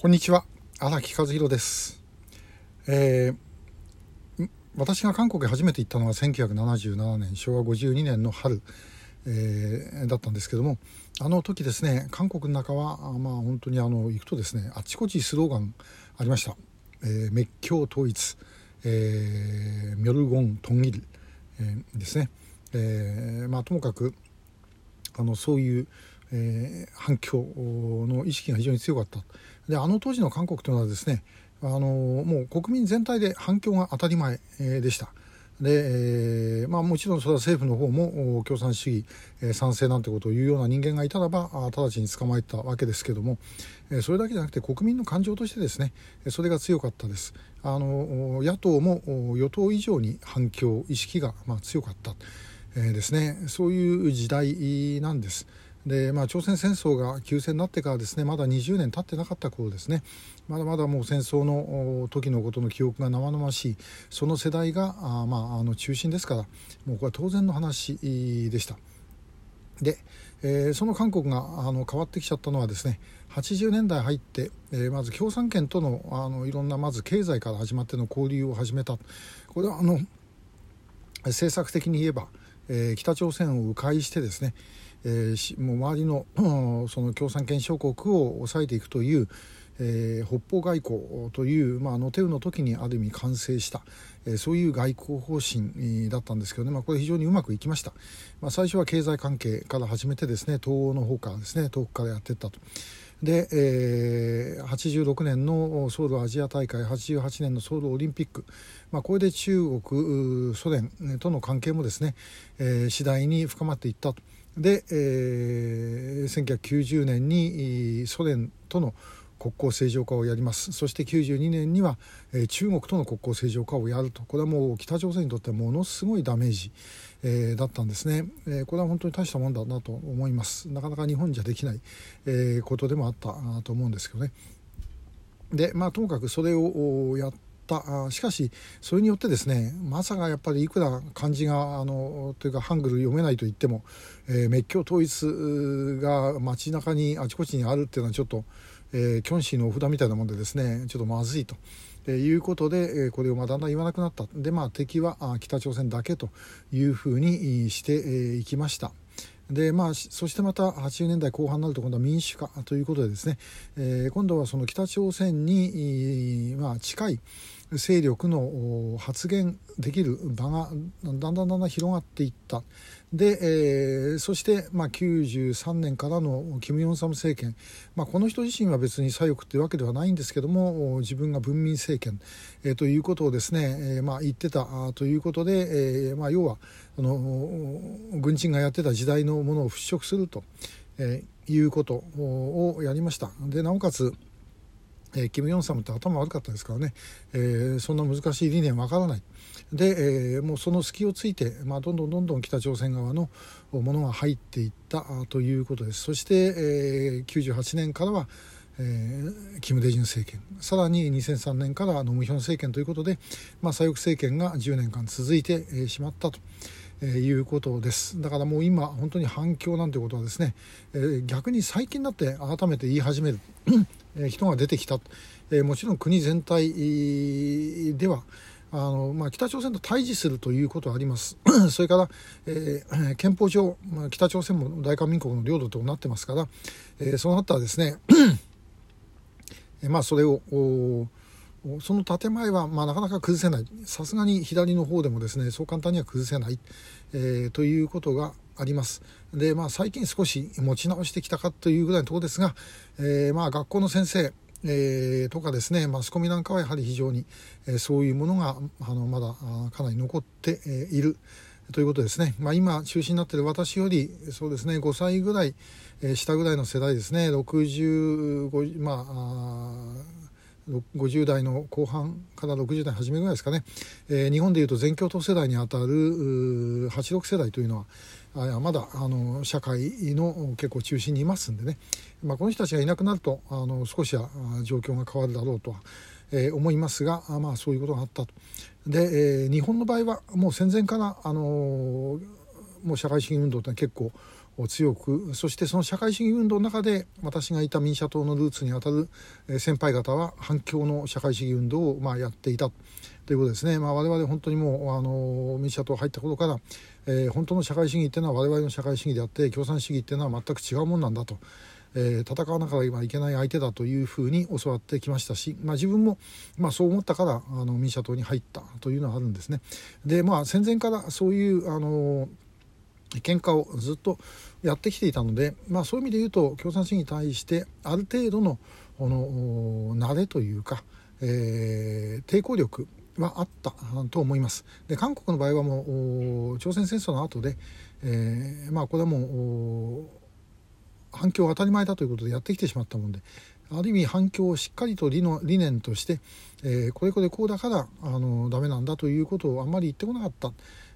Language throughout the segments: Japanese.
こんにちは。荒木和弘です、えー、私が韓国へ初めて行ったのは1977年昭和52年の春、えー、だったんですけどもあの時ですね韓国の中はまあ本当にあの行くとですねあちこちスローガンありました「えー、滅教統一」えー「ミョルゴン・トンギル」えー、ですね、えーまあ、ともかくあのそういう、えー、反響の意識が非常に強かったであの当時の韓国というのはですねあのもう国民全体で反響が当たり前、でした。で、えー、まあ、もちろんそれは政府の方も共産主義、えー、賛成なんてことを言うような人間がいたらば直ちに捕まえたわけですけども、えー、それだけじゃなくて国民の感情としてですねそれが強かったですあの野党も与党以上に反響意識がまあ強かった、え、ですねそういう時代なんです。で、まあ、朝鮮戦争が休戦になってからですねまだ20年経ってなかった頃ですねまだまだもう戦争の時のことの記憶が生々しいその世代があ、まあ、あの中心ですからもうこれは当然の話でした。で、えー、その韓国があの変わってきちゃったのはですね80年代入って、えー、まず共産圏とのあのいろんなまず経済から始まっての交流を始めたこれはあの政策的に言えば、えー、北朝鮮を迂回してですねえー、もう周りのその共産圏諸国を抑えていくという、えー、北方外交という、まあ、の手の時にある意味完成した、えー、そういう外交方針だったんですけどね、まあ、これ非常にうまくいきました、まあ、最初は経済関係から始めてですね東欧の方からですね遠くからやっていったと。で、えー、86年のソウルアジア大会88年のソウルオリンピック、まあ、これで中国ソ連との関係もですね、えー、次第に深まっていったと。で、えー、1990年にソ連との国交正常化をやります。そして92年には、えー、中国との国交正常化をやると。これはもう北朝鮮にとってものすごいダメージ、えー、だったんですね、えー、これは本当に大したもんだなと思います。なかなか日本じゃできない、えー、ことでもあったと思うんですけどね。でまあともかくそれをやってったしかしそれによってですねまさかやっぱりいくら漢字があのというかハングル読めないと言っても、えー、滅教統一が街中にあちこちにあるっていうのはちょっと、えー、キョンシーのお札みたいなもんでですねちょっとまずいと。え、いうことで、これをまだんだん言わなくなったでまあ敵は北朝鮮だけというふうにしてい、きました。でまあ、そしてまた80年代後半になると今度は民主化ということでですね、今度はその北朝鮮に、近い勢力の発言できる場がだんだんだんだん広がっていったで、えー、そして、まあ、93年からのキム・ヨンサム政権、まあ、この人自身は別に左翼というわけではないんですけども自分が文民政権、えー、ということをですね、えーまあ、言ってたということで、えーまあ、要はあの軍人がやってた時代のものを払拭すると、えー、いうことをやりました。でなおかつえー、キム・ヨンサムって頭悪かったですからね、えー、そんな難しい理念わからない。で、えー、もうその隙をついて、まあ、どんどんどんどん北朝鮮側のものが入っていったということです。そして、えー、98年からは、えー、キム・デジュン政権。さらに2003年からノムヒョン政権ということで、まあ、左翼政権が10年間続いてしまったと。え、いうことです。だからもう今本当に反響なんてことはですね、え、逆に最近になって改めて言い始める 人が出てきた、えもちろん国全体ではあの、まあ、北朝鮮と対峙するということはあります。それから、えー、憲法上、まあ、北朝鮮も大韓民国の領土となってますから、えー、そうなったらですね まあそれをその建前はまあなかなか崩せない。さすがに左の方でもですねそう簡単には崩せない、えー、ということがあります。で、まあ、最近少し持ち直してきたかというぐらいのところですが、えー、まあ学校の先生えー、とかですねマスコミなんかはやはり非常に、えー、そういうものがあのまだかなり残って、いる。ということですね、まあ、今中心になっている私よりそうですね5歳ぐらい、えー、下ぐらいの世代ですね65まあ50代の後半から60代初めぐらいですかね、えー、日本でいうと全教頭世代にあたる86世代というのはまだあの社会の結構中心にいますんでね、まあ、この人たちがいなくなるとあの少しは状況が変わるだろうとは、えー、思いますがまあそういうことがあったと。で、えー、日本の場合はもう戦前からあのもう社会主義運動って結構強くそしてその社会主義運動の中で私がいた民社党のルーツにあたる先輩方は反共の社会主義運動をまあやっていたということですね、まあ、我々本当にもうあの民社党入った頃から、えー、本当の社会主義っていうのは我々の社会主義であって共産主義っていうのは全く違うもんなんだと。え、戦わなければいけない相手だというふうに教わってきましたし、まあ、自分も、まあ、そう思ったからあの民社党に入ったというのはあるんですね。でまあ戦前からそういうあの喧嘩をずっとやってきていたので、まあ、そういう意味で言うと共産主義に対してある程度のこの慣れというか、えー、抵抗力はあったと思いますで韓国の場合はもう朝鮮戦争の後で、えー、まあこれはもう反響は当たり前だということでやってきてしまったもんである意味反響をしっかりと理の理念として、えー、これこれこうだからあのダメなんだということをあんまり言ってこなかった。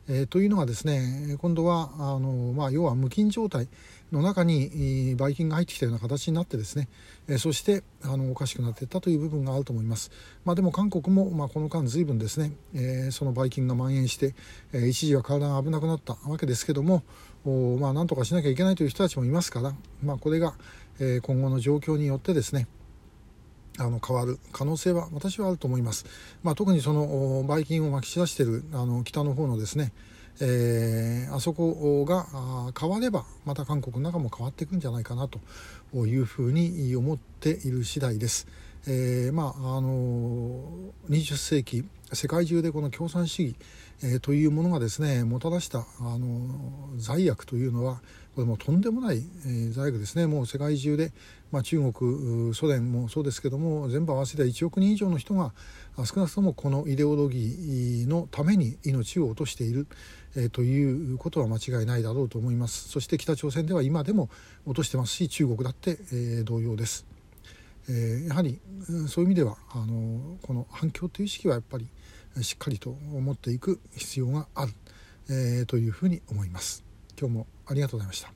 え、というのがですね今度はあの、まあ、要は無菌状態の中にばい菌が入ってきたような形になってですね、えー、そしてあのおかしくなっていったという部分があると思います、まあ、でも韓国も、まあ、この間随分ですね、えー、そのばい菌が蔓延して、えー、一時は体が危なくなったわけですけどもお、まあ、なんとかしなきゃいけないという人たちもいますから、まあ、これが、えー、今後の状況によってですねあの変わる可能性は私はあると思います。まあ、特にそのばい菌をまき散らしているあの北の方のですね、えー、あそこが変わればまた韓国の中も変わっていくんじゃないかなというふうに思っている次第です。えー、まああの20世紀世界中でこの共産主義、えー、というものがですねもたらしたあの罪悪というのはこれもとんでもない、えー、罪悪ですねもう世界中で、まあ、中国ソ連もそうですけども全部合わせて1億人以上の人が少なくともこのイデオロギーのために命を落としている、え、ということは間違いないだろうと思います。そして北朝鮮では今でも落としてますし中国だって、え、同様です、え、やはりそういう意味ではあのこの反共という意識はやっぱりしっかりと持っていく必要がある、えー、というふうに思います。今日もありがとうございました。